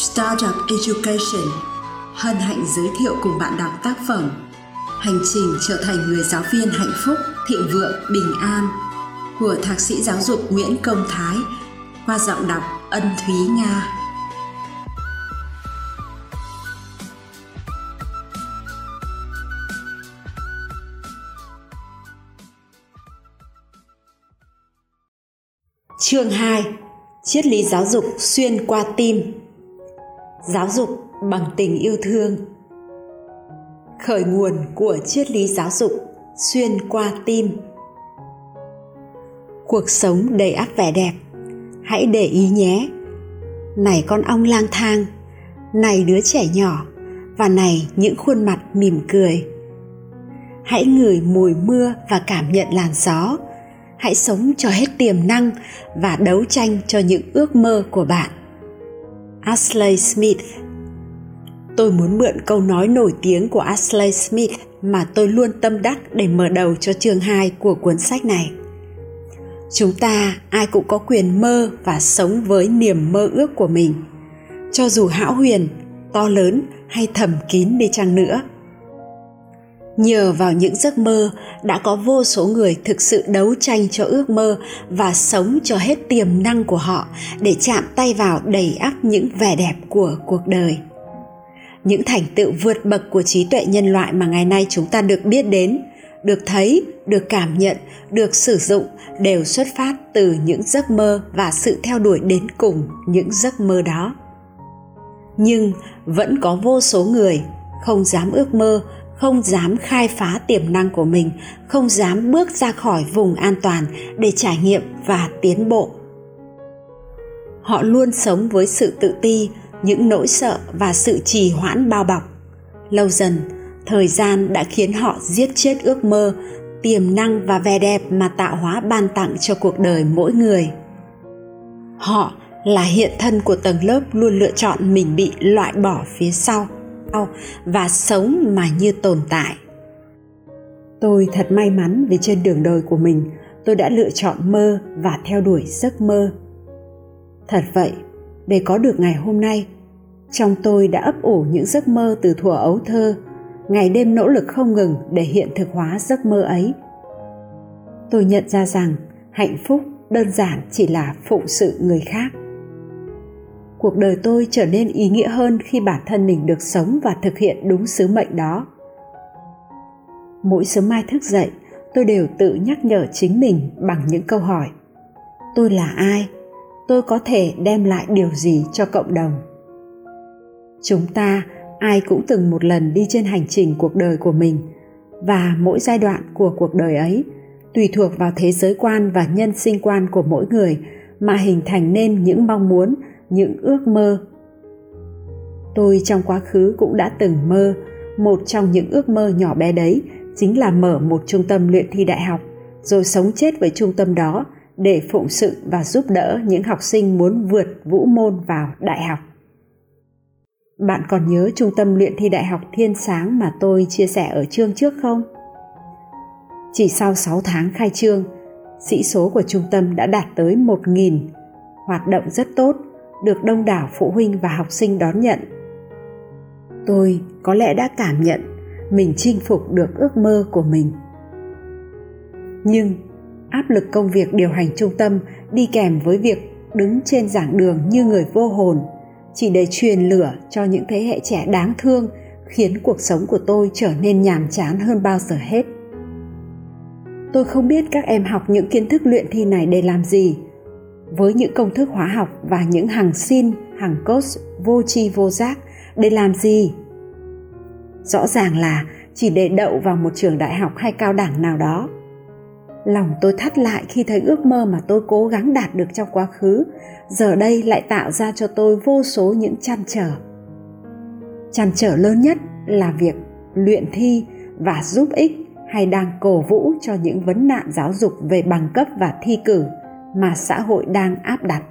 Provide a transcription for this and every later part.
Startup Education hân hạnh giới thiệu cùng bạn đọc tác phẩm Hành trình trở thành người giáo viên hạnh phúc, thịnh vượng, bình an của Thạc sĩ giáo dục Nguyễn Công Thái qua giọng đọc Ân Thúy Nga. Chương 2 Triết lý giáo dục xuyên qua tim Giáo dục bằng tình yêu thương. Khởi nguồn của triết lý giáo dục xuyên qua tim. Cuộc sống đầy ắp vẻ đẹp, Hãy để ý nhé. Này con ong lang thang, Này đứa trẻ nhỏ, Và này những khuôn mặt mỉm cười. Hãy ngửi mùi mưa và cảm nhận làn gió. Hãy sống cho hết tiềm năng và đấu tranh cho những ước mơ của bạn ashley smith. Tôi muốn mượn câu nói nổi tiếng của ashley smith mà tôi luôn tâm đắc để mở đầu cho chương 2 của cuốn sách này. Chúng ta ai cũng có quyền mơ và sống với niềm mơ ước của mình. Cho dù hão huyền, to lớn hay thầm kín đi chăng nữa nhờ vào những giấc mơ, đã có vô số người thực sự đấu tranh cho ước mơ và sống cho hết tiềm năng của họ để chạm tay vào đầy ắp những vẻ đẹp của cuộc đời. Những thành tựu vượt bậc của trí tuệ nhân loại mà ngày nay chúng ta được biết đến, được thấy, được cảm nhận, được sử dụng đều xuất phát từ những giấc mơ và sự theo đuổi đến cùng những giấc mơ đó. Nhưng vẫn có vô số người không dám ước mơ không dám khai phá tiềm năng của mình, không dám bước ra khỏi vùng an toàn để trải nghiệm và tiến bộ. Họ luôn sống với sự tự ti, những nỗi sợ và sự trì hoãn bao bọc. Lâu dần, thời gian đã khiến họ giết chết ước mơ, tiềm năng và vẻ đẹp mà tạo hóa ban tặng cho cuộc đời mỗi người. Họ là hiện thân của tầng lớp luôn lựa chọn mình bị loại bỏ phía sau và sống mà như tồn tại. Tôi thật may mắn vì trên đường đời của mình, tôi đã lựa chọn mơ và theo đuổi giấc mơ. Thật vậy, để có được ngày hôm nay, trong tôi đã ấp ủ những giấc mơ từ thuở ấu thơ, ngày đêm nỗ lực không ngừng để hiện thực hóa giấc mơ ấy. Tôi nhận ra rằng hạnh phúc đơn giản chỉ là phụng sự người khác cuộc đời tôi trở nên ý nghĩa hơn khi bản thân mình được sống và thực hiện đúng sứ mệnh đó. Mỗi sớm mai thức dậy, tôi đều tự nhắc nhở chính mình bằng những câu hỏi, tôi là ai? Tôi có thể đem lại điều gì cho cộng đồng? Chúng ta, ai cũng từng một lần đi trên hành trình cuộc đời của mình, và mỗi giai đoạn của cuộc đời ấy, tùy thuộc vào thế giới quan và nhân sinh quan của mỗi người mà hình thành nên những mong muốn những ước mơ. Tôi trong quá khứ cũng đã từng mơ một trong những ước mơ nhỏ bé đấy chính là mở một trung tâm luyện thi đại học rồi sống chết với trung tâm đó để phụng sự và giúp đỡ những học sinh muốn vượt vũ môn vào đại học. Bạn còn nhớ trung tâm luyện thi đại học Thiên Sáng mà tôi chia sẻ ở chương trước không? Chỉ sau 6 tháng khai trương, sĩ số của trung tâm đã đạt tới 1.000, hoạt động rất tốt được đông đảo phụ huynh và học sinh đón nhận. Tôi có lẽ đã cảm nhận mình chinh phục được ước mơ của mình. Nhưng áp lực công việc điều hành trung tâm đi kèm với việc đứng trên giảng đường như người vô hồn chỉ để truyền lửa cho những thế hệ trẻ đáng thương, khiến cuộc sống của tôi trở nên nhàm chán hơn bao giờ hết. Tôi không biết các em học những kiến thức luyện thi này để làm gì với những công thức hóa học và những hàng sin, hàng cos vô tri vô giác để làm gì? Rõ ràng là chỉ để đậu vào một trường đại học hay cao đẳng nào đó. Lòng tôi thắt lại khi thấy ước mơ mà tôi cố gắng đạt được trong quá khứ, giờ đây lại tạo ra cho tôi vô số những chăn trở. Chăn trở lớn nhất là việc luyện thi và giúp ích hay đang cổ vũ cho những vấn nạn giáo dục về bằng cấp và thi cử mà xã hội đang áp đặt.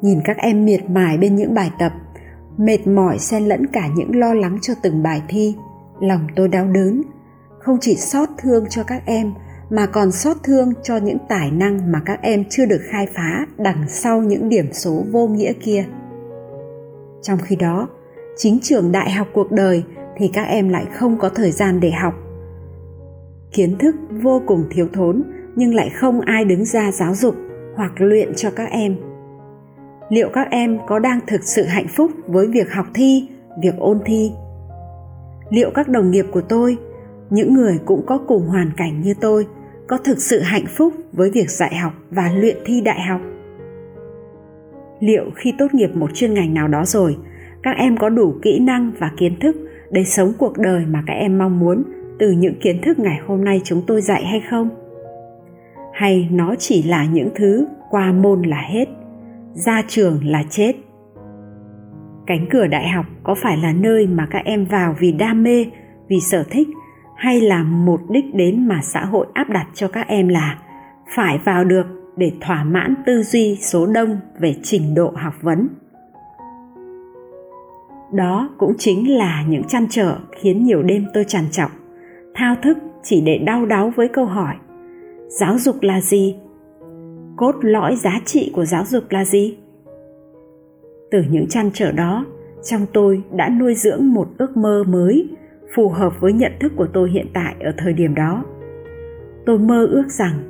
Nhìn các em miệt mài bên những bài tập, mệt mỏi xen lẫn cả những lo lắng cho từng bài thi, lòng tôi đau đớn. Không chỉ xót thương cho các em, mà còn xót thương cho những tài năng mà các em chưa được khai phá đằng sau những điểm số vô nghĩa kia. Trong khi đó, chính trường đại học cuộc đời thì các em lại không có thời gian để học. Kiến thức vô cùng thiếu thốn nhưng lại không ai đứng ra giáo dục hoặc luyện cho các em. Liệu các em có đang thực sự hạnh phúc với việc học thi, việc ôn thi? Liệu các đồng nghiệp của tôi, những người cũng có cùng hoàn cảnh như tôi, có thực sự hạnh phúc với việc dạy học và luyện thi đại học? Liệu khi tốt nghiệp một chuyên ngành nào đó rồi, các em có đủ kỹ năng và kiến thức để sống cuộc đời mà các em mong muốn từ những kiến thức ngày hôm nay chúng tôi dạy hay không? Hay nó chỉ là những thứ qua môn là hết, ra trường là chết. Cánh cửa đại học có phải là nơi mà các em vào vì đam mê, vì sở thích, hay là một đích đến mà xã hội áp đặt cho các em là phải vào được để thỏa mãn tư duy số đông về trình độ học vấn? Đó cũng chính là những chăn trở khiến nhiều đêm tôi trằn trọc, thao thức chỉ để đau đáu với câu hỏi giáo dục là gì? Cốt lõi giá trị của giáo dục là gì? Từ những chăn trở đó, trong tôi đã nuôi dưỡng một ước mơ mới, phù hợp với nhận thức của tôi hiện tại ở thời điểm đó. Tôi mơ ước rằng,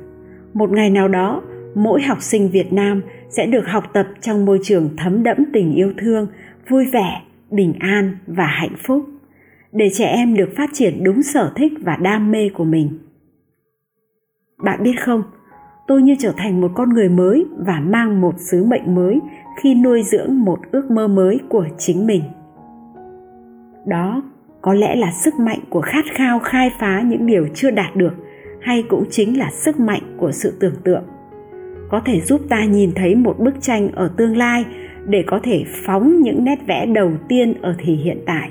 một ngày nào đó, mỗi học sinh việt nam sẽ được học tập trong môi trường thấm đẫm tình yêu thương, vui vẻ, bình an và hạnh phúc, để trẻ em được phát triển đúng sở thích và đam mê của mình bạn biết không? Tôi như trở thành một con người mới và mang một sứ mệnh mới khi nuôi dưỡng một ước mơ mới của chính mình. Đó có lẽ là sức mạnh của khát khao khai phá những điều chưa đạt được, hay cũng chính là sức mạnh của sự tưởng tượng. Có thể giúp ta nhìn thấy một bức tranh ở tương lai để có thể phóng những nét vẽ đầu tiên ở thì hiện tại.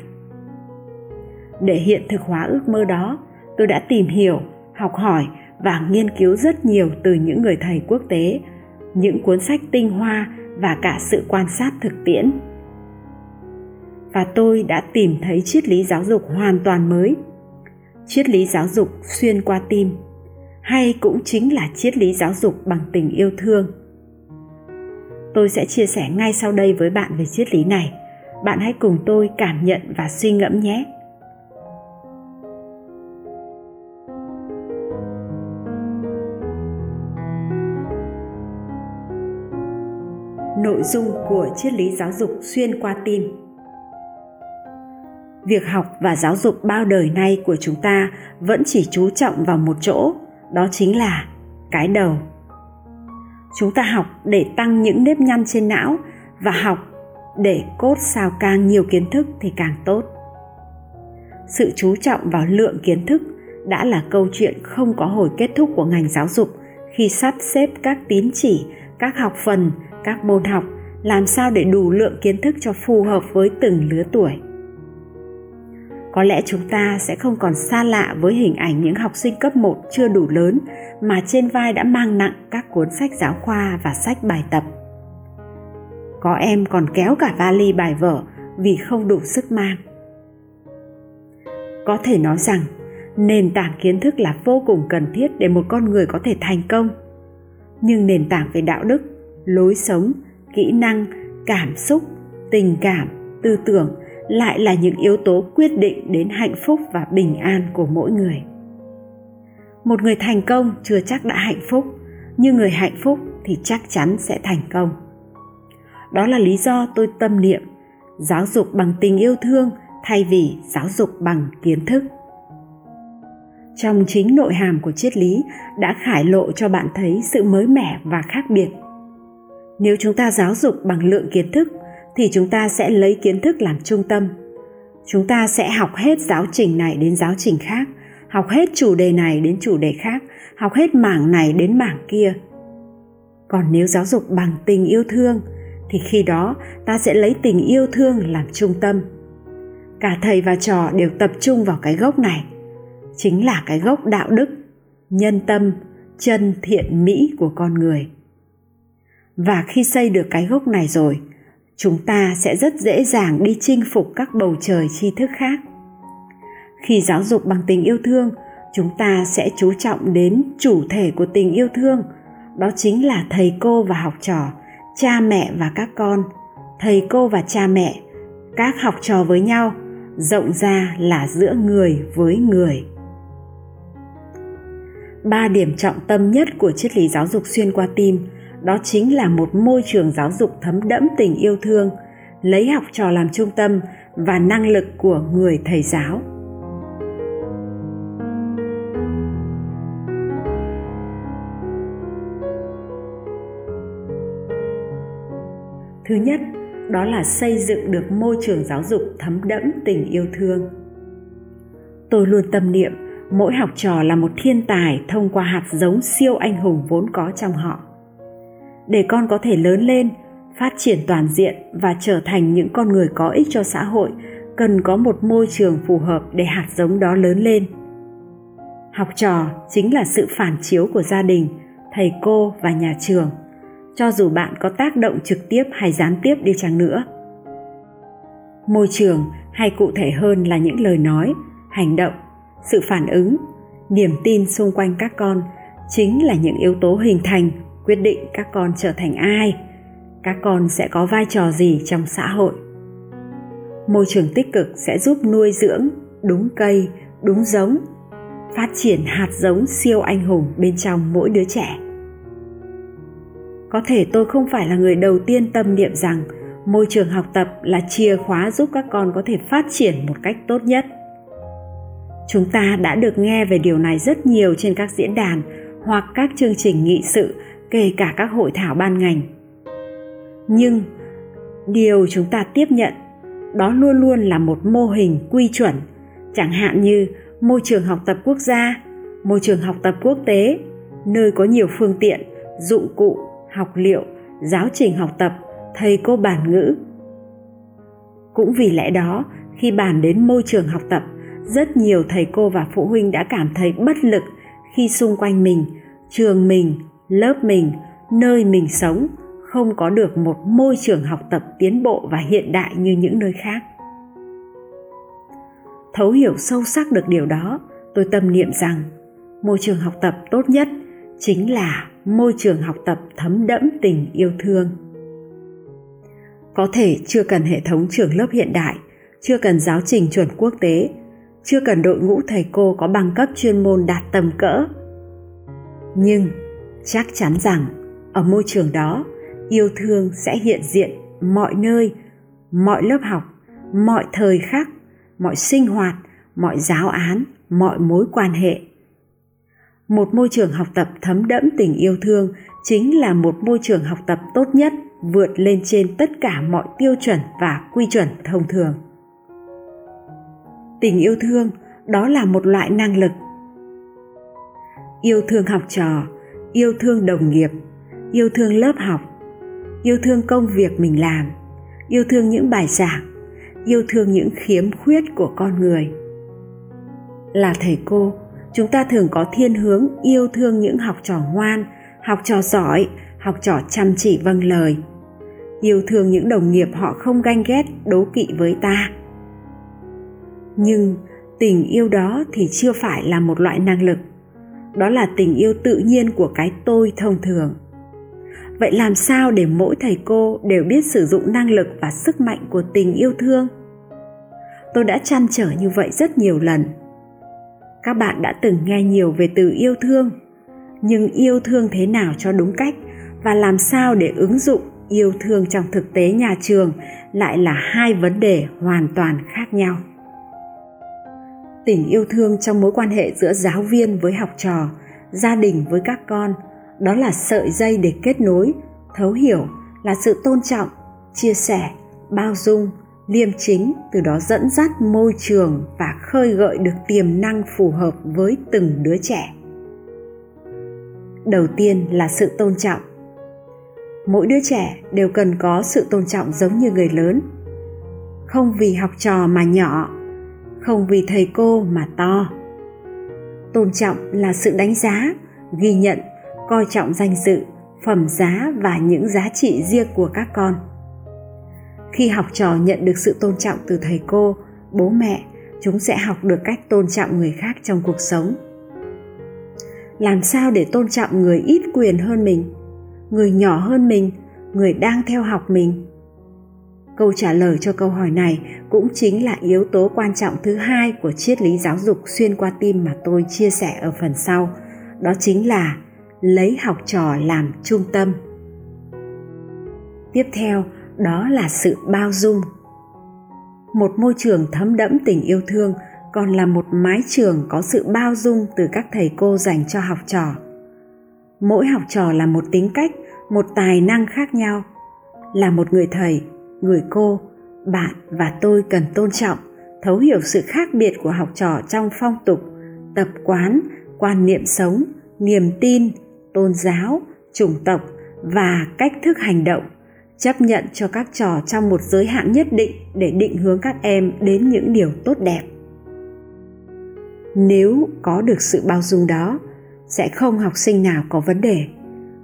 Để hiện thực hóa ước mơ đó, tôi đã tìm hiểu, học hỏi và nghiên cứu rất nhiều từ những người thầy quốc tế, những cuốn sách tinh hoa và cả sự quan sát thực tiễn. Và tôi đã tìm thấy triết lý giáo dục hoàn toàn mới. Triết lý giáo dục xuyên qua tim, hay cũng chính là triết lý giáo dục bằng tình yêu thương. Tôi sẽ chia sẻ ngay sau đây với bạn về triết lý này. Bạn hãy cùng tôi cảm nhận và suy ngẫm nhé. Nội dung của triết lý giáo dục xuyên qua tim. Việc học và giáo dục bao đời nay của chúng ta vẫn chỉ chú trọng vào một chỗ, đó chính là cái đầu. Chúng ta học để tăng những nếp nhăn trên não và học để cốt sao càng nhiều kiến thức thì càng tốt. Sự chú trọng vào lượng kiến thức đã là câu chuyện không có hồi kết thúc của ngành giáo dục khi sắp xếp các tín chỉ, các học phần các môn học làm sao để đủ lượng kiến thức cho phù hợp với từng lứa tuổi có lẽ chúng ta sẽ không còn xa lạ với hình ảnh những học sinh cấp 1 chưa đủ lớn mà trên vai đã mang nặng các cuốn sách giáo khoa và sách bài tập. Có em còn kéo cả vali bài vở vì không đủ sức mang. Có thể nói rằng nền tảng kiến thức là vô cùng cần thiết để một con người có thể thành công. Nhưng nền tảng về đạo đức, lối sống, kỹ năng, cảm xúc, tình cảm, tư tưởng lại là những yếu tố quyết định đến hạnh phúc và bình an của mỗi người. Một người thành công chưa chắc đã hạnh phúc nhưng người hạnh phúc thì chắc chắn sẽ thành công. Đó là lý do tôi tâm niệm giáo dục bằng tình yêu thương thay vì giáo dục bằng kiến thức. Trong chính nội hàm của triết lý đã khải lộ cho bạn thấy sự mới mẻ và khác biệt nếu chúng ta giáo dục bằng lượng kiến thức, thì chúng ta sẽ lấy kiến thức làm trung tâm. Chúng ta sẽ học hết giáo trình này đến giáo trình khác, học hết chủ đề này đến chủ đề khác, học hết mảng này đến mảng kia. Còn nếu giáo dục bằng tình yêu thương, thì khi đó ta sẽ lấy tình yêu thương làm trung tâm. Cả thầy và trò đều tập trung vào cái gốc này, chính là cái gốc đạo đức, nhân tâm, chân thiện mỹ của con người và khi xây được cái gốc này rồi, chúng ta sẽ rất dễ dàng đi chinh phục các bầu trời tri thức khác. Khi giáo dục bằng tình yêu thương, chúng ta sẽ chú trọng đến chủ thể của tình yêu thương. Đó chính là thầy cô và học trò, cha mẹ và các con. Thầy cô và cha mẹ, các học trò với nhau, rộng ra là giữa người với người. Ba điểm trọng tâm nhất của triết lý giáo dục xuyên qua tim đó chính là một môi trường giáo dục thấm đẫm tình yêu thương, lấy học trò làm trung tâm và năng lực của người thầy giáo. Thứ nhất, đó là xây dựng được môi trường giáo dục thấm đẫm tình yêu thương. Tôi luôn tâm niệm mỗi học trò là một thiên tài thông qua hạt giống siêu anh hùng vốn có trong họ để con có thể lớn lên, phát triển toàn diện và trở thành những con người có ích cho xã hội, cần có một môi trường phù hợp để hạt giống đó lớn lên. Học trò chính là sự phản chiếu của gia đình, thầy cô và nhà trường, cho dù bạn có tác động trực tiếp hay gián tiếp đi chăng nữa. Môi trường, hay cụ thể hơn là những lời nói, hành động, sự phản ứng, niềm tin xung quanh các con chính là những yếu tố hình thành quyết định các con trở thành ai, các con sẽ có vai trò gì trong xã hội. Môi trường tích cực sẽ giúp nuôi dưỡng đúng cây, đúng giống, phát triển hạt giống siêu anh hùng bên trong mỗi đứa trẻ. Có thể tôi không phải là người đầu tiên tâm niệm rằng môi trường học tập là chìa khóa giúp các con có thể phát triển một cách tốt nhất. Chúng ta đã được nghe về điều này rất nhiều trên các diễn đàn hoặc các chương trình nghị sự kể cả các hội thảo ban ngành. Nhưng, điều chúng ta tiếp nhận, đó luôn luôn là một mô hình quy chuẩn. Chẳng hạn như môi trường học tập quốc gia, môi trường học tập quốc tế, nơi có nhiều phương tiện, dụng cụ, học liệu, giáo trình học tập, thầy cô bản ngữ. Cũng vì lẽ đó, khi bàn đến môi trường học tập, rất nhiều thầy cô và phụ huynh đã cảm thấy bất lực khi xung quanh mình, trường mình lớp mình, nơi mình sống, không có được một môi trường học tập tiến bộ và hiện đại như những nơi khác. Thấu hiểu sâu sắc được điều đó, tôi tâm niệm rằng môi trường học tập tốt nhất chính là môi trường học tập thấm đẫm tình yêu thương. Có thể chưa cần hệ thống trường lớp hiện đại, chưa cần giáo trình chuẩn quốc tế, chưa cần đội ngũ thầy cô có bằng cấp chuyên môn đạt tầm cỡ. Nhưng chắc chắn rằng, ở môi trường đó, yêu thương sẽ hiện diện mọi nơi, mọi lớp học, mọi thời khắc, mọi sinh hoạt, mọi giáo án, mọi mối quan hệ. Một môi trường học tập thấm đẫm tình yêu thương chính là một môi trường học tập tốt nhất, vượt lên trên tất cả mọi tiêu chuẩn và quy chuẩn thông thường. Tình yêu thương, đó là một loại năng lực. Yêu thương học trò yêu thương đồng nghiệp, yêu thương lớp học, yêu thương công việc mình làm, yêu thương những bài giảng, yêu thương những khiếm khuyết của con người. Là thầy cô, chúng ta thường có thiên hướng yêu thương những học trò ngoan, học trò giỏi, học trò chăm chỉ vâng lời. Yêu thương những đồng nghiệp họ không ganh ghét, đố kỵ với ta. Nhưng tình yêu đó thì chưa phải là một loại năng lực đó là tình yêu tự nhiên của cái tôi thông thường. Vậy làm sao để mỗi thầy cô đều biết sử dụng năng lực và sức mạnh của tình yêu thương? Tôi đã chăn trở như vậy rất nhiều lần. Các bạn đã từng nghe nhiều về từ yêu thương, nhưng yêu thương thế nào cho đúng cách và làm sao để ứng dụng yêu thương trong thực tế nhà trường lại là hai vấn đề hoàn toàn khác nhau? Tình yêu thương trong mối quan hệ giữa giáo viên với học trò, gia đình với các con. Đó là sợi dây để kết nối, thấu hiểu, là sự tôn trọng, chia sẻ, bao dung, liêm chính, từ đó dẫn dắt môi trường và khơi gợi được tiềm năng phù hợp với từng đứa trẻ. Đầu tiên là sự tôn trọng. Mỗi đứa trẻ đều cần có sự tôn trọng giống như người lớn. Không vì học trò mà nhỏ không vì thầy cô mà to. Tôn trọng là sự đánh giá, ghi nhận, coi trọng danh dự, phẩm giá và những giá trị riêng của các con. Khi học trò nhận được sự tôn trọng từ thầy cô, bố mẹ, chúng sẽ học được cách tôn trọng người khác trong cuộc sống. Làm sao để tôn trọng người ít quyền hơn mình? Người nhỏ hơn mình, người đang theo học mình câu trả lời cho câu hỏi này cũng chính là yếu tố quan trọng thứ hai của triết lý giáo dục xuyên qua tim mà tôi chia sẻ ở phần sau. Đó chính là lấy học trò làm trung tâm. Tiếp theo, đó là sự bao dung. Một môi trường thấm đẫm tình yêu thương còn là một mái trường có sự bao dung từ các thầy cô dành cho học trò. Mỗi học trò là một tính cách, một tài năng khác nhau. Là một người thầy người cô, bạn và tôi cần tôn trọng, thấu hiểu sự khác biệt của học trò trong phong tục, tập quán, quan niệm sống, niềm tin, tôn giáo, chủng tộc và cách thức hành động. Chấp nhận cho các trò trong một giới hạn nhất định để định hướng các em đến những điều tốt đẹp. Nếu có được sự bao dung đó, sẽ không học sinh nào có vấn đề.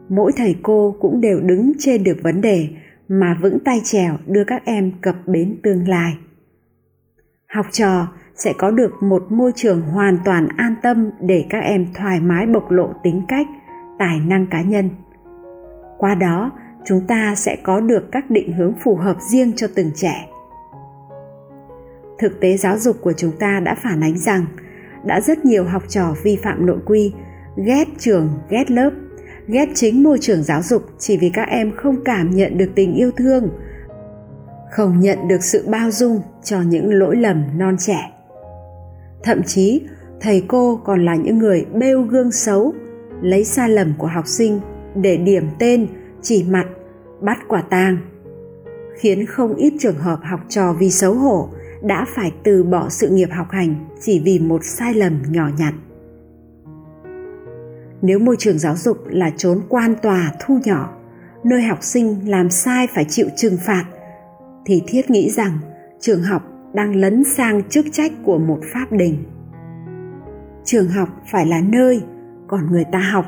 Mỗi thầy cô cũng đều đứng trên được vấn đề mà vững tay trèo đưa các em cập bến tương lai. Học trò sẽ có được một môi trường hoàn toàn an tâm để các em thoải mái bộc lộ tính cách, tài năng cá nhân. Qua đó, chúng ta sẽ có được các định hướng phù hợp riêng cho từng trẻ. Thực tế giáo dục của chúng ta đã phản ánh rằng đã rất nhiều học trò vi phạm nội quy, ghét trường, ghét lớp ghét chính môi trường giáo dục chỉ vì các em không cảm nhận được tình yêu thương, không nhận được sự bao dung cho những lỗi lầm non trẻ. Thậm chí, thầy cô còn là những người bêu gương xấu, lấy sai lầm của học sinh để điểm tên, chỉ mặt, bắt quả tang, khiến không ít trường hợp học trò vì xấu hổ đã phải từ bỏ sự nghiệp học hành chỉ vì một sai lầm nhỏ nhặt nếu môi trường giáo dục là chốn quan tòa thu nhỏ, nơi học sinh làm sai phải chịu trừng phạt, thì thiết nghĩ rằng trường học đang lấn sang chức trách của một pháp đình. Trường học phải là nơi còn người ta học,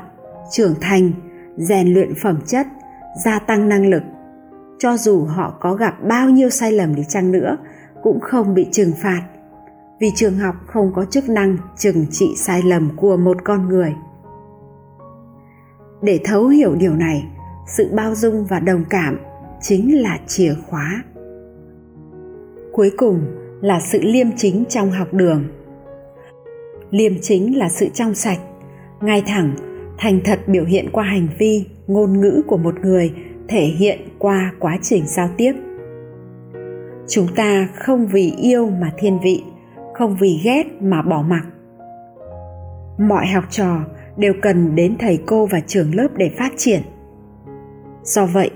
trưởng thành, rèn luyện phẩm chất, gia tăng năng lực. Cho dù họ có gặp bao nhiêu sai lầm đi chăng nữa, cũng không bị trừng phạt. Vì trường học không có chức năng trừng trị sai lầm của một con người để thấu hiểu điều này, sự bao dung và đồng cảm chính là chìa khóa. Cuối cùng là sự liêm chính trong học đường. Liêm chính là sự trong sạch, ngay thẳng, thành thật biểu hiện qua hành vi, ngôn ngữ của một người thể hiện qua quá trình giao tiếp. Chúng ta không vì yêu mà thiên vị, không vì ghét mà bỏ mặc. Mọi học trò đều cần đến thầy cô và trường lớp để phát triển. Do vậy,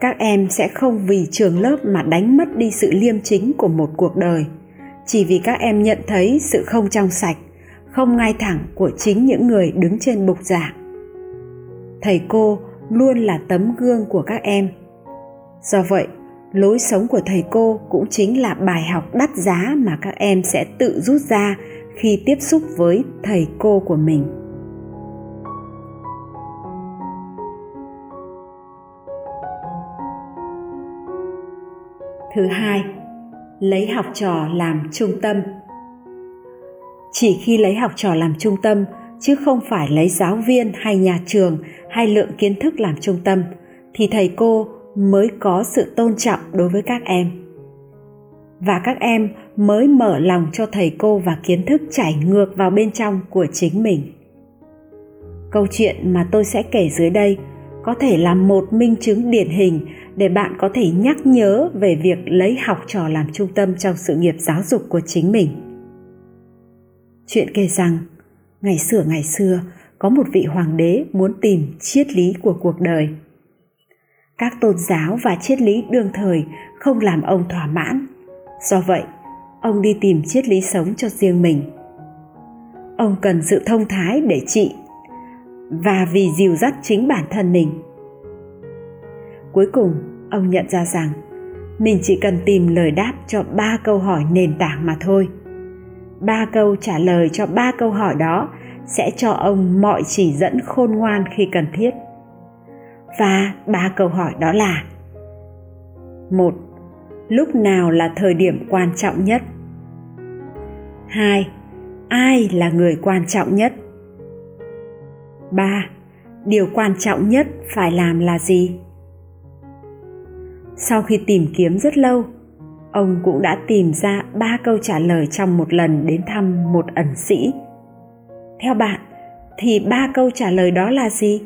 các em sẽ không vì trường lớp mà đánh mất đi sự liêm chính của một cuộc đời. Chỉ vì các em nhận thấy sự không trong sạch, không ngay thẳng của chính những người đứng trên bục giảng. Thầy cô luôn là tấm gương của các em. Do vậy, lối sống của thầy cô cũng chính là bài học đắt giá mà các em sẽ tự rút ra khi tiếp xúc với thầy cô của mình. Thứ hai, lấy học trò làm trung tâm. Chỉ khi lấy học trò làm trung tâm, chứ không phải lấy giáo viên hay nhà trường hay lượng kiến thức làm trung tâm, thì thầy cô mới có sự tôn trọng đối với các em. Và các em mới mở lòng cho thầy cô và kiến thức chảy ngược vào bên trong của chính mình. Câu chuyện mà tôi sẽ kể dưới đây có thể là một minh chứng điển hình để bạn có thể nhắc nhớ về việc lấy học trò làm trung tâm trong sự nghiệp giáo dục của chính mình. Chuyện kể rằng, ngày xưa ngày xưa, có một vị hoàng đế muốn tìm triết lý của cuộc đời. Các tôn giáo và triết lý đương thời không làm ông thỏa mãn. Do vậy, ông đi tìm triết lý sống cho riêng mình. Ông cần sự thông thái để trị và vì dìu dắt chính bản thân mình cuối cùng, ông nhận ra rằng mình chỉ cần tìm lời đáp cho ba câu hỏi nền tảng mà thôi. Ba câu trả lời cho ba câu hỏi đó sẽ cho ông mọi chỉ dẫn khôn ngoan khi cần thiết. Và ba câu hỏi đó là một, lúc nào là thời điểm quan trọng nhất? Hai, ai là người quan trọng nhất? Ba, Điều quan trọng nhất phải làm là gì? Sau khi tìm kiếm rất lâu, ông cũng đã tìm ra ba câu trả lời trong một lần đến thăm một ẩn sĩ. Theo bạn, thì ba câu trả lời đó là gì?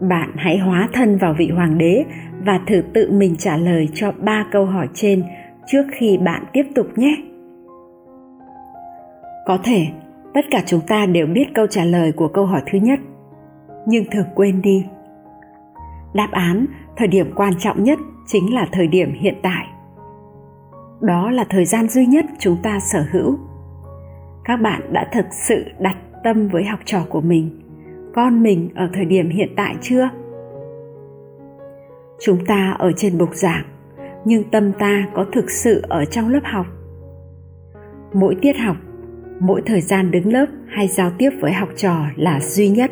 Bạn hãy hóa thân vào vị hoàng đế và thử tự mình trả lời cho ba câu hỏi trên trước khi bạn tiếp tục nhé. Có thể tất cả chúng ta đều biết câu trả lời của câu hỏi thứ nhất, nhưng thử quên đi. Đáp án, thời điểm quan trọng nhất chính là thời điểm hiện tại. Đó là thời gian duy nhất chúng ta sở hữu. Các bạn đã thực sự đặt tâm với học trò của mình, con mình ở thời điểm hiện tại chưa? Chúng ta ở trên bục giảng, nhưng tâm ta có thực sự ở trong lớp học. Mỗi tiết học mỗi thời gian đứng lớp hay giao tiếp với học trò là duy nhất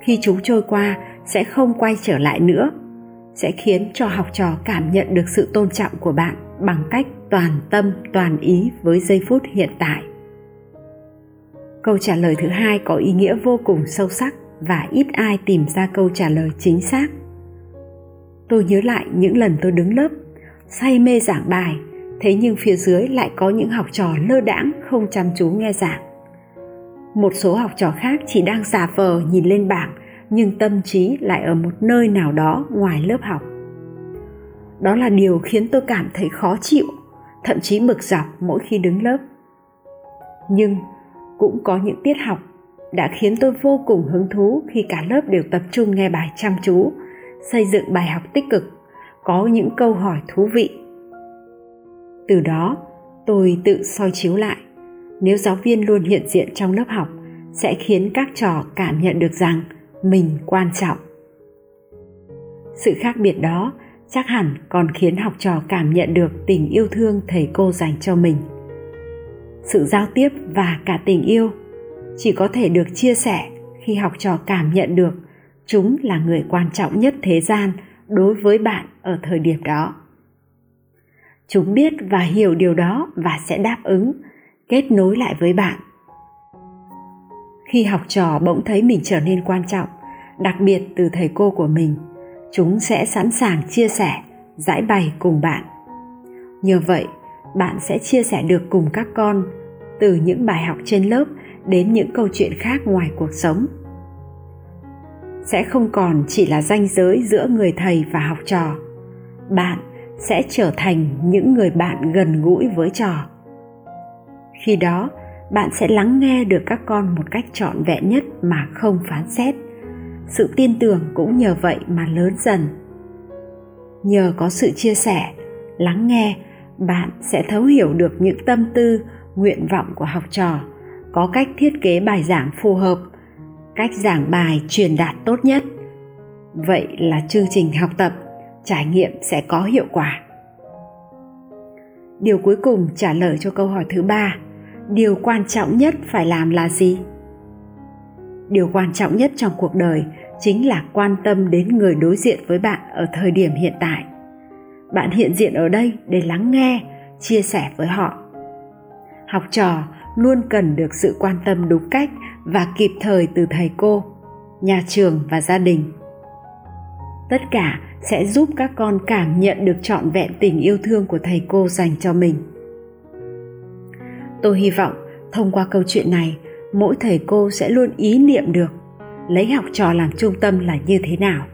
khi chúng trôi qua sẽ không quay trở lại nữa sẽ khiến cho học trò cảm nhận được sự tôn trọng của bạn bằng cách toàn tâm, toàn ý với giây phút hiện tại. Câu trả lời thứ hai có ý nghĩa vô cùng sâu sắc và ít ai tìm ra câu trả lời chính xác. Tôi nhớ lại những lần tôi đứng lớp, say mê giảng bài, thế nhưng phía dưới lại có những học trò lơ đãng không chăm chú nghe giảng. Một số học trò khác chỉ đang giả vờ nhìn lên bảng nhưng tâm trí lại ở một nơi nào đó ngoài lớp học. Đó là điều khiến tôi cảm thấy khó chịu, thậm chí bực dọc mỗi khi đứng lớp. Nhưng cũng có những tiết học đã khiến tôi vô cùng hứng thú khi cả lớp đều tập trung nghe bài chăm chú, xây dựng bài học tích cực, có những câu hỏi thú vị. Từ đó, tôi tự soi chiếu lại, nếu giáo viên luôn hiện diện trong lớp học sẽ khiến các trò cảm nhận được rằng mình quan trọng. Sự khác biệt đó chắc hẳn còn khiến học trò cảm nhận được tình yêu thương thầy cô dành cho mình. Sự giao tiếp và cả tình yêu chỉ có thể được chia sẻ khi học trò cảm nhận được chúng là người quan trọng nhất thế gian đối với bạn ở thời điểm đó. Chúng biết và hiểu điều đó và sẽ đáp ứng, kết nối lại với bạn khi học trò bỗng thấy mình trở nên quan trọng, đặc biệt từ thầy cô của mình, chúng sẽ sẵn sàng chia sẻ, giải bày cùng bạn. Nhờ vậy, bạn sẽ chia sẻ được cùng các con, từ những bài học trên lớp đến những câu chuyện khác ngoài cuộc sống. Sẽ không còn chỉ là ranh giới giữa người thầy và học trò. Bạn sẽ trở thành những người bạn gần gũi với trò. Khi đó bạn sẽ lắng nghe được các con một cách trọn vẹn nhất mà không phán xét. Sự tin tưởng cũng nhờ vậy mà lớn dần. Nhờ có sự chia sẻ, lắng nghe, bạn sẽ thấu hiểu được những tâm tư, nguyện vọng của học trò. Có cách thiết kế bài giảng phù hợp, cách giảng bài truyền đạt tốt nhất. Vậy là chương trình học tập, trải nghiệm sẽ có hiệu quả. Điều cuối cùng trả lời cho câu hỏi thứ ba điều quan trọng nhất phải làm là gì? Điều quan trọng nhất trong cuộc đời chính là quan tâm đến người đối diện với bạn ở thời điểm hiện tại. Bạn hiện diện ở đây để lắng nghe, chia sẻ với họ. Học trò luôn cần được sự quan tâm đúng cách và kịp thời từ thầy cô, nhà trường và gia đình. Tất cả sẽ giúp các con cảm nhận được trọn vẹn tình yêu thương của thầy cô dành cho mình tôi hy vọng thông qua câu chuyện này, mỗi thầy cô sẽ luôn ý niệm được lấy học trò làm trung tâm là như thế nào.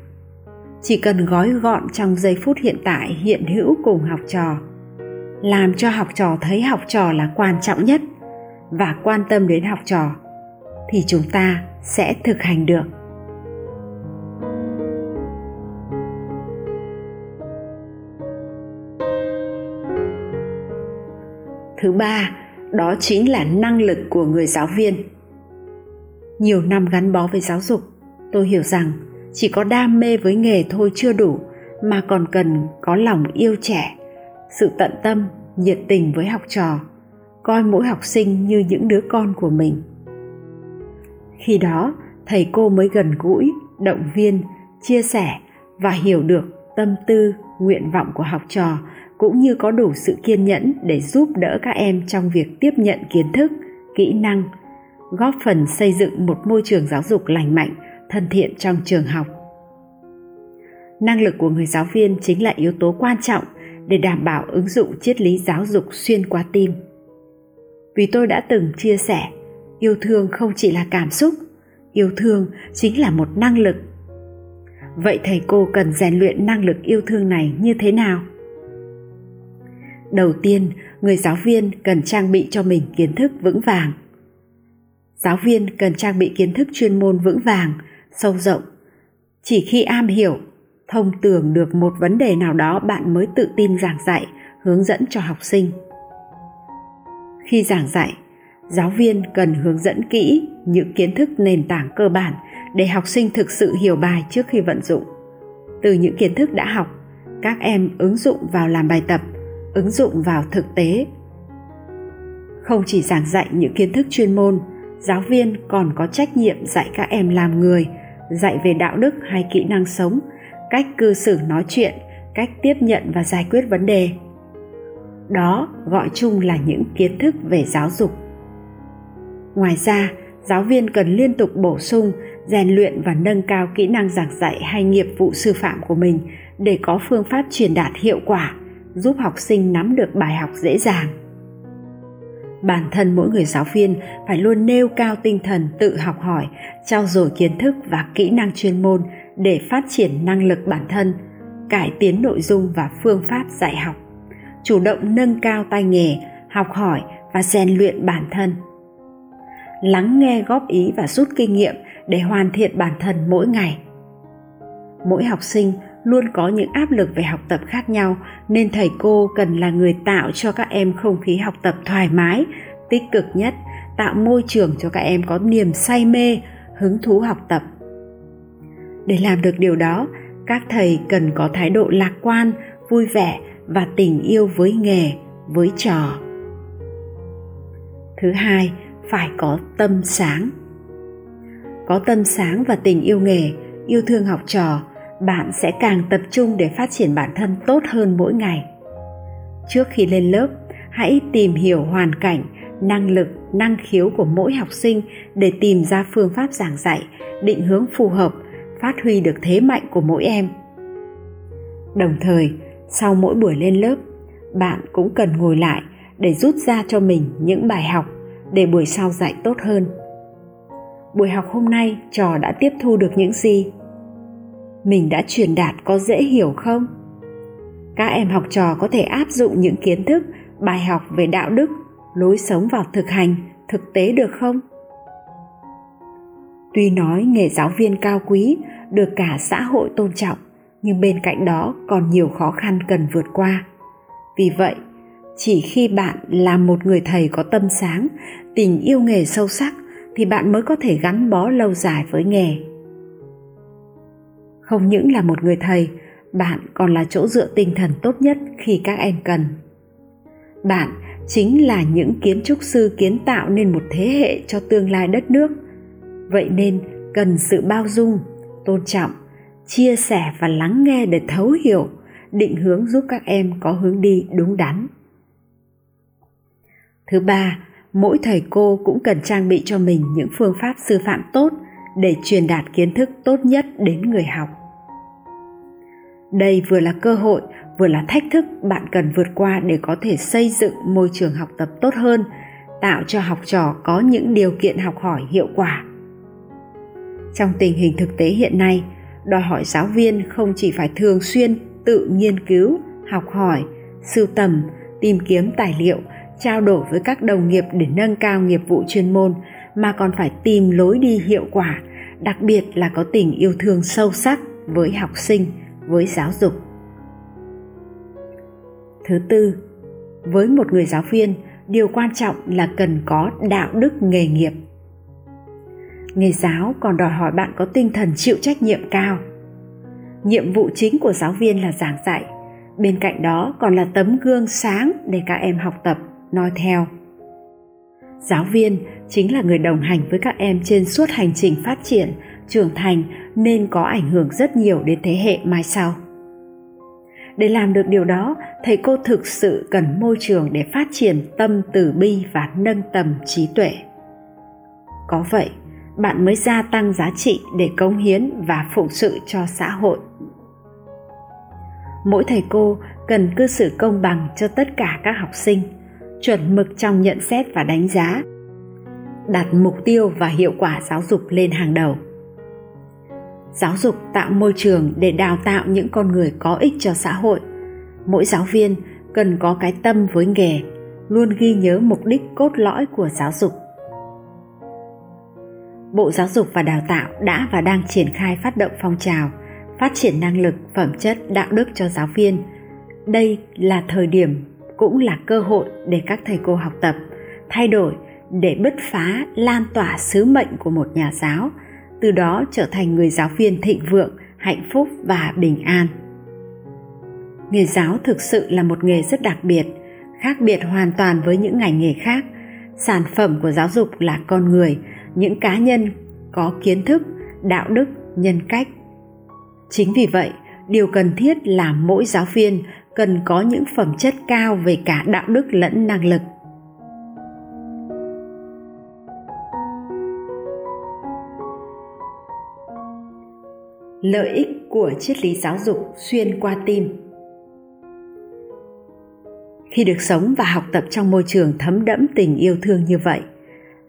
Chỉ cần gói gọn trong giây phút hiện tại hiện hữu cùng học trò, làm cho học trò thấy học trò là quan trọng nhất và quan tâm đến học trò, thì chúng ta sẽ thực hành được. Thứ ba đó chính là năng lực của người giáo viên. Nhiều năm gắn bó với giáo dục, tôi hiểu rằng chỉ có đam mê với nghề thôi chưa đủ mà còn cần có lòng yêu trẻ, sự tận tâm, nhiệt tình với học trò, coi mỗi học sinh như những đứa con của mình. Khi đó, thầy cô mới gần gũi, động viên, chia sẻ và hiểu được tâm tư, nguyện vọng của học trò cũng như có đủ sự kiên nhẫn để giúp đỡ các em trong việc tiếp nhận kiến thức, kỹ năng, góp phần xây dựng một môi trường giáo dục lành mạnh, thân thiện trong trường học. Năng lực của người giáo viên chính là yếu tố quan trọng để đảm bảo ứng dụng triết lý giáo dục xuyên qua tim. Vì tôi đã từng chia sẻ, yêu thương không chỉ là cảm xúc, yêu thương chính là một năng lực. Vậy thầy cô cần rèn luyện năng lực yêu thương này như thế nào? Đầu tiên, người giáo viên cần trang bị cho mình kiến thức vững vàng. Giáo viên cần trang bị kiến thức chuyên môn vững vàng, sâu rộng. Chỉ khi am hiểu, thông tưởng được một vấn đề nào đó bạn mới tự tin giảng dạy, hướng dẫn cho học sinh. Khi giảng dạy, giáo viên cần hướng dẫn kỹ những kiến thức nền tảng cơ bản để học sinh thực sự hiểu bài trước khi vận dụng. Từ những kiến thức đã học, các em ứng dụng vào làm bài tập ứng dụng vào thực tế. Không chỉ giảng dạy những kiến thức chuyên môn, giáo viên còn có trách nhiệm dạy các em làm người, dạy về đạo đức hay kỹ năng sống, cách cư xử nói chuyện, cách tiếp nhận và giải quyết vấn đề. Đó gọi chung là những kiến thức về giáo dục. Ngoài ra, giáo viên cần liên tục bổ sung, rèn luyện và nâng cao kỹ năng giảng dạy hay nghiệp vụ sư phạm của mình để có phương pháp truyền đạt hiệu quả giúp học sinh nắm được bài học dễ dàng. Bản thân mỗi người giáo viên phải luôn nêu cao tinh thần tự học hỏi trao dồi kiến thức và kỹ năng chuyên môn để phát triển năng lực bản thân, cải tiến nội dung và phương pháp dạy học, chủ động nâng cao tay nghề, học hỏi và rèn luyện bản thân. Lắng nghe góp ý và rút kinh nghiệm để hoàn thiện bản thân mỗi ngày. Mỗi học sinh luôn có những áp lực về học tập khác nhau, nên thầy cô cần là người tạo cho các em không khí học tập thoải mái, tích cực nhất, tạo môi trường cho các em có niềm say mê, hứng thú học tập. Để làm được điều đó, các thầy cần có thái độ lạc quan, vui vẻ và tình yêu với nghề, với trò. Thứ hai, phải có tâm sáng. Có tâm sáng và tình yêu nghề, yêu thương học trò bạn sẽ càng tập trung để phát triển bản thân tốt hơn mỗi ngày. Trước khi lên lớp, hãy tìm hiểu hoàn cảnh, năng lực, năng khiếu của mỗi học sinh để tìm ra phương pháp giảng dạy, định hướng phù hợp, phát huy được thế mạnh của mỗi em. Đồng thời, sau mỗi buổi lên lớp, bạn cũng cần ngồi lại để rút ra cho mình những bài học để buổi sau dạy tốt hơn. Buổi học hôm nay trò đã tiếp thu được những gì? Mình đã truyền đạt có dễ hiểu không? Các em học trò có thể áp dụng những kiến thức, bài học về đạo đức, lối sống vào thực hành thực tế được không? Tuy nói nghề giáo viên cao quý, được cả xã hội tôn trọng, nhưng bên cạnh đó còn nhiều khó khăn cần vượt qua. Vì vậy, chỉ khi bạn là một người thầy có tâm sáng, tình yêu nghề sâu sắc thì bạn mới có thể gắn bó lâu dài với nghề không những là một người thầy, bạn còn là chỗ dựa tinh thần tốt nhất khi các em cần. Bạn chính là những kiến trúc sư kiến tạo nên một thế hệ cho tương lai đất nước. Vậy nên cần sự bao dung, tôn trọng, chia sẻ và lắng nghe để thấu hiểu, định hướng giúp các em có hướng đi đúng đắn. Thứ ba, mỗi thầy cô cũng cần trang bị cho mình những phương pháp sư phạm tốt để truyền đạt kiến thức tốt nhất đến người học. Đây vừa là cơ hội, vừa là thách thức bạn cần vượt qua để có thể xây dựng môi trường học tập tốt hơn, tạo cho học trò có những điều kiện học hỏi hiệu quả. Trong tình hình thực tế hiện nay, đòi hỏi giáo viên không chỉ phải thường xuyên tự nghiên cứu, học hỏi, sưu tầm, tìm kiếm tài liệu, trao đổi với các đồng nghiệp để nâng cao nghiệp vụ chuyên môn mà còn phải tìm lối đi hiệu quả, đặc biệt là có tình yêu thương sâu sắc với học sinh, với giáo dục. Thứ tư, với một người giáo viên, điều quan trọng là cần có đạo đức nghề nghiệp. Nghề giáo còn đòi hỏi bạn có tinh thần chịu trách nhiệm cao. Nhiệm vụ chính của giáo viên là giảng dạy, bên cạnh đó còn là tấm gương sáng để các em học tập noi theo. Giáo viên chính là người đồng hành với các em trên suốt hành trình phát triển, trưởng thành nên có ảnh hưởng rất nhiều đến thế hệ mai sau. Để làm được điều đó, thầy cô thực sự cần môi trường để phát triển tâm từ bi và nâng tầm trí tuệ. Có vậy, bạn mới gia tăng giá trị để cống hiến và phụng sự cho xã hội. Mỗi thầy cô cần cư xử công bằng cho tất cả các học sinh, chuẩn mực trong nhận xét và đánh giá đặt mục tiêu và hiệu quả giáo dục lên hàng đầu. Giáo dục tạo môi trường để đào tạo những con người có ích cho xã hội. Mỗi giáo viên cần có cái tâm với nghề, luôn ghi nhớ mục đích cốt lõi của giáo dục. Bộ giáo dục và đào tạo đã và đang triển khai phát động phong trào phát triển năng lực, phẩm chất, đạo đức cho giáo viên. Đây là thời điểm cũng là cơ hội để các thầy cô học tập, thay đổi để bứt phá, lan tỏa sứ mệnh của một nhà giáo, từ đó trở thành người giáo viên thịnh vượng, hạnh phúc và bình an. Nghề giáo thực sự là một nghề rất đặc biệt, khác biệt hoàn toàn với những ngành nghề khác. Sản phẩm của giáo dục là con người, những cá nhân có kiến thức, đạo đức, nhân cách. Chính vì vậy, điều cần thiết là mỗi giáo viên cần có những phẩm chất cao về cả đạo đức lẫn năng lực. Lợi ích của triết lý giáo dục xuyên qua tim. Khi được sống và học tập trong môi trường thấm đẫm tình yêu thương như vậy,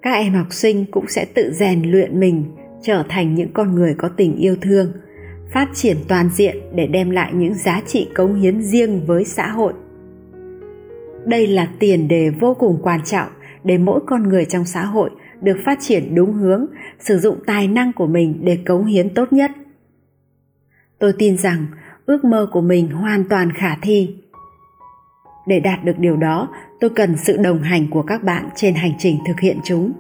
các em học sinh cũng sẽ tự rèn luyện mình trở thành những con người có tình yêu thương, phát triển toàn diện để đem lại những giá trị cống hiến riêng với xã hội. Đây là tiền đề vô cùng quan trọng để mỗi con người trong xã hội được phát triển đúng hướng, sử dụng tài năng của mình để cống hiến tốt nhất tôi tin rằng ước mơ của mình hoàn toàn khả thi. Để đạt được điều đó, tôi cần sự đồng hành của các bạn trên hành trình thực hiện chúng.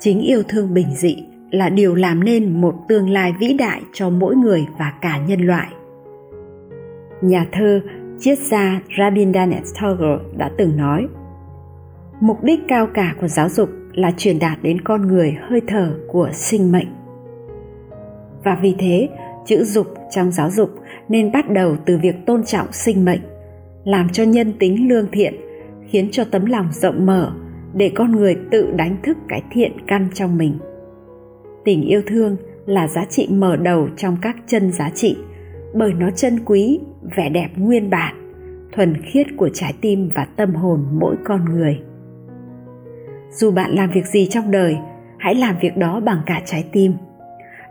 Chính yêu thương bình dị là điều làm nên một tương lai vĩ đại cho mỗi người và cả nhân loại. Nhà thơ, triết gia Rabindranath Tagore đã từng nói, mục đích cao cả của giáo dục là truyền đạt đến con người hơi thở của sinh mệnh và vì thế, chữ dục trong giáo dục nên bắt đầu từ việc tôn trọng sinh mệnh, làm cho nhân tính lương thiện, khiến cho tấm lòng rộng mở để con người tự đánh thức cái thiện căn trong mình. Tình yêu thương là giá trị mở đầu trong các chân giá trị, bởi nó chân quý, vẻ đẹp nguyên bản, thuần khiết của trái tim và tâm hồn mỗi con người. Dù bạn làm việc gì trong đời, hãy làm việc đó bằng cả trái tim.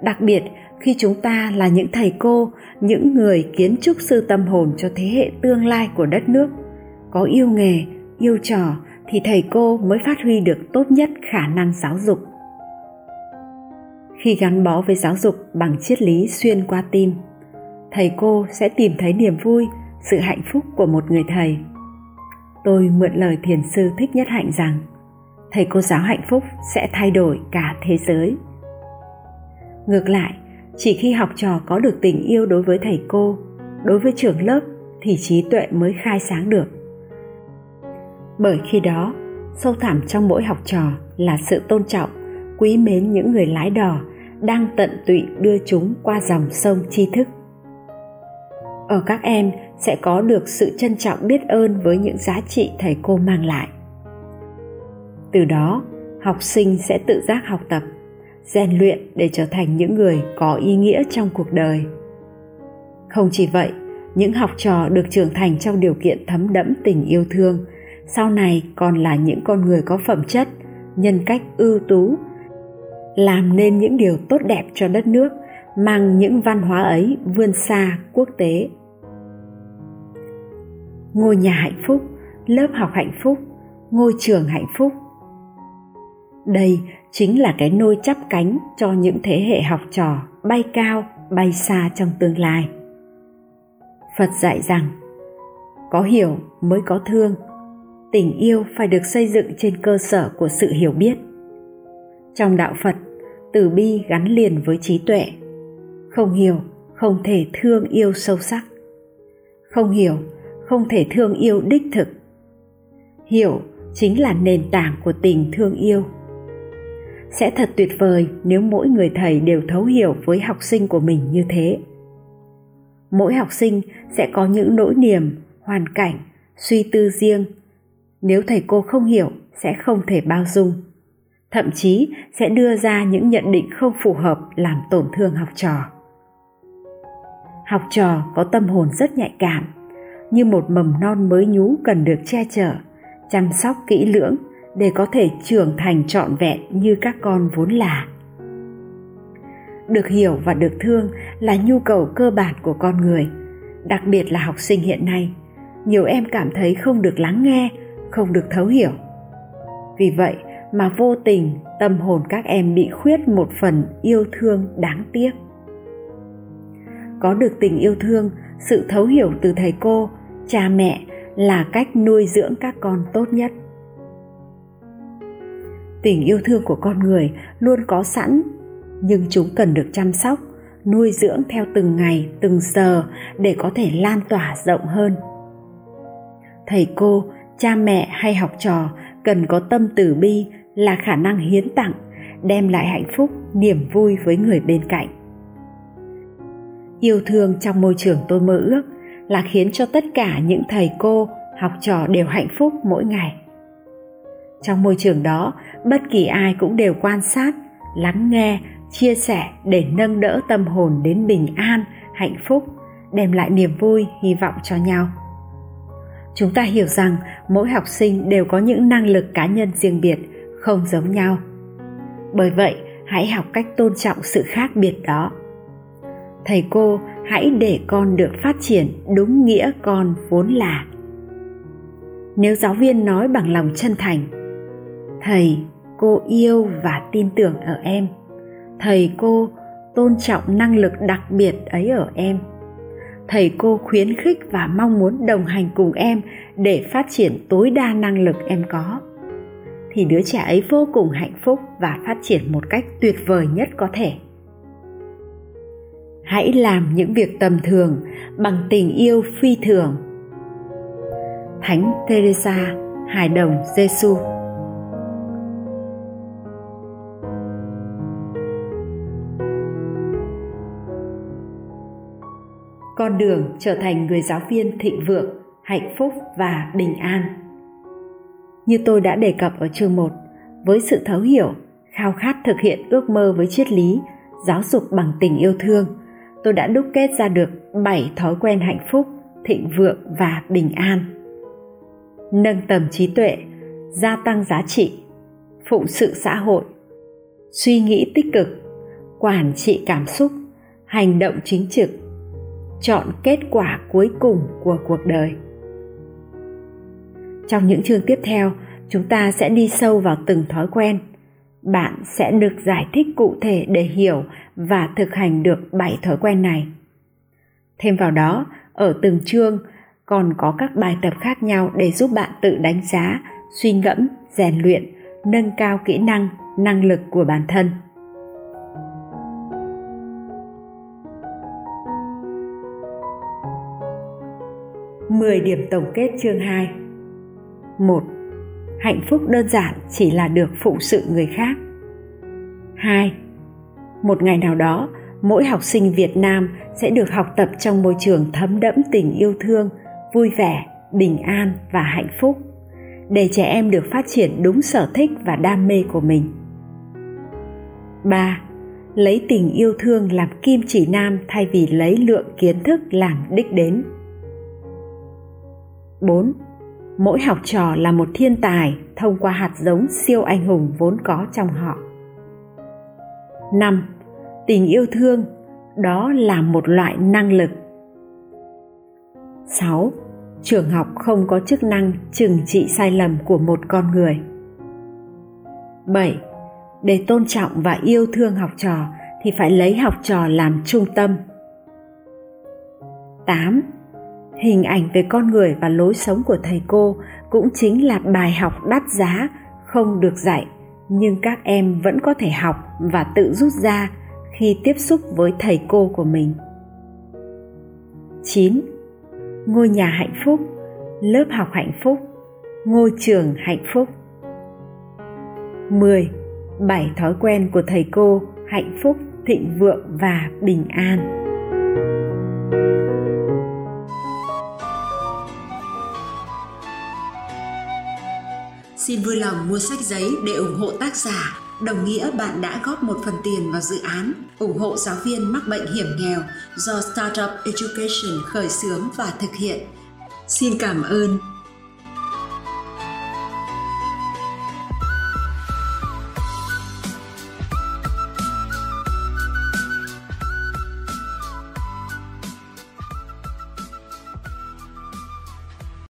Đặc biệt khi chúng ta là những thầy cô, những người kiến trúc sư tâm hồn cho thế hệ tương lai của đất nước. Có yêu nghề, yêu trò thì thầy cô mới phát huy được tốt nhất khả năng giáo dục. Khi gắn bó với giáo dục bằng triết lý xuyên qua tim, thầy cô sẽ tìm thấy niềm vui, sự hạnh phúc của một người thầy. Tôi mượn lời thiền sư thích nhất hạnh rằng, thầy cô giáo hạnh phúc sẽ thay đổi cả thế giới. Ngược lại chỉ khi học trò có được tình yêu đối với thầy cô, đối với trường lớp thì trí tuệ mới khai sáng được. Bởi khi đó, sâu thẳm trong mỗi học trò là sự tôn trọng, quý mến những người lái đò đang tận tụy đưa chúng qua dòng sông tri thức. Ở các em sẽ có được sự trân trọng biết ơn với những giá trị thầy cô mang lại. Từ đó, học sinh sẽ tự giác học tập rèn luyện để trở thành những người có ý nghĩa trong cuộc đời. Không chỉ vậy, những học trò được trưởng thành trong điều kiện thấm đẫm tình yêu thương, sau này còn là những con người có phẩm chất, nhân cách ưu tú, làm nên những điều tốt đẹp cho đất nước, mang những văn hóa ấy vươn xa quốc tế. Ngôi nhà hạnh phúc, lớp học hạnh phúc, ngôi trường hạnh phúc. Đây chính là cái nôi chắp cánh cho những thế hệ học trò bay cao, bay xa trong tương lai. Phật dạy rằng, có hiểu mới có thương. Tình yêu phải được xây dựng trên cơ sở của sự hiểu biết. Trong đạo phật, từ bi gắn liền với trí tuệ. Không hiểu, không thể thương yêu sâu sắc. Không hiểu, không thể thương yêu đích thực. Hiểu chính là nền tảng của tình thương yêu sẽ thật tuyệt vời nếu mỗi người thầy đều thấu hiểu với học sinh của mình như thế. Mỗi học sinh sẽ có những nỗi niềm, hoàn cảnh, suy tư riêng. Nếu thầy cô không hiểu, sẽ không thể bao dung. Thậm chí sẽ đưa ra những nhận định không phù hợp làm tổn thương học trò. Học trò có tâm hồn rất nhạy cảm, như một mầm non mới nhú cần được che chở, chăm sóc kỹ lưỡng để có thể trưởng thành trọn vẹn như các con vốn là. Được hiểu và được thương là nhu cầu cơ bản của con người, đặc biệt là học sinh hiện nay. Nhiều em cảm thấy không được lắng nghe, không được thấu hiểu. Vì vậy mà vô tình tâm hồn các em bị khuyết một phần yêu thương đáng tiếc. Có được tình yêu thương, sự thấu hiểu từ thầy cô, cha mẹ là cách nuôi dưỡng các con tốt nhất tình yêu thương của con người luôn có sẵn, nhưng chúng cần được chăm sóc, nuôi dưỡng theo từng ngày, từng giờ để có thể lan tỏa rộng hơn. Thầy cô, cha mẹ hay học trò cần có tâm từ bi là khả năng hiến tặng, đem lại hạnh phúc, niềm vui với người bên cạnh. Yêu thương trong môi trường tôi mơ ước là khiến cho tất cả những thầy cô, học trò đều hạnh phúc mỗi ngày. Trong môi trường đó bất kỳ ai cũng đều quan sát, lắng nghe, chia sẻ để nâng đỡ tâm hồn đến bình an, hạnh phúc, đem lại niềm vui, hy vọng cho nhau. Chúng ta hiểu rằng mỗi học sinh đều có những năng lực cá nhân riêng biệt, không giống nhau. Bởi vậy, hãy học cách tôn trọng sự khác biệt đó. Thầy cô, hãy để con được phát triển đúng nghĩa con vốn là. Nếu giáo viên nói bằng lòng chân thành, thầy cô yêu và tin tưởng ở em. Thầy cô tôn trọng năng lực đặc biệt ấy ở em. Thầy cô khuyến khích và mong muốn đồng hành cùng em để phát triển tối đa năng lực em có. Thì đứa trẻ ấy vô cùng hạnh phúc và phát triển một cách tuyệt vời nhất có thể. Hãy làm những việc tầm thường bằng tình yêu phi thường. Thánh teresa, hài đồng giêsu con đường trở thành người giáo viên thịnh vượng, hạnh phúc và bình an. Như tôi đã đề cập ở chương 1, với sự thấu hiểu, khao khát thực hiện ước mơ với triết lý, giáo dục bằng tình yêu thương, tôi đã đúc kết ra được 7 thói quen hạnh phúc, thịnh vượng và bình an. Nâng tầm trí tuệ, gia tăng giá trị, phụng sự xã hội, suy nghĩ tích cực, quản trị cảm xúc, hành động chính trực, chọn kết quả cuối cùng của cuộc đời trong những chương tiếp theo chúng ta sẽ đi sâu vào từng thói quen bạn sẽ được giải thích cụ thể để hiểu và thực hành được 7 thói quen này. Thêm vào đó, ở từng chương còn có các bài tập khác nhau để giúp bạn tự đánh giá, suy ngẫm, rèn luyện, nâng cao kỹ năng, năng lực của bản thân. 10 điểm tổng kết chương 2 1. Hạnh phúc đơn giản chỉ là được phụng sự người khác 2. Một ngày nào đó, mỗi học sinh Việt Nam sẽ được học tập trong môi trường thấm đẫm tình yêu thương, vui vẻ, bình an và hạnh phúc để trẻ em được phát triển đúng sở thích và đam mê của mình. 3. Lấy tình yêu thương làm kim chỉ nam thay vì lấy lượng kiến thức làm đích đến. 4. Mỗi học trò là một thiên tài thông qua hạt giống siêu anh hùng vốn có trong họ. 5. Tình yêu thương, đó là một loại năng lực. 6. Trường học không có chức năng trừng trị sai lầm của một con người. 7. Để tôn trọng và yêu thương học trò thì phải lấy học trò làm trung tâm. 8 hình ảnh về con người và lối sống của thầy cô cũng chính là bài học đắt giá không được dạy nhưng các em vẫn có thể học và tự rút ra khi tiếp xúc với thầy cô của mình. 9. Ngôi nhà hạnh phúc, lớp học hạnh phúc, ngôi trường hạnh phúc. 10. Bảy thói quen của thầy cô hạnh phúc, thịnh vượng và bình an. Xin vui lòng mua sách giấy để ủng hộ tác giả đồng nghĩa, bạn đã góp một phần tiền vào dự án, ủng hộ giáo viên mắc bệnh hiểm nghèo do Startup Education khởi xướng và thực hiện. Xin cảm ơn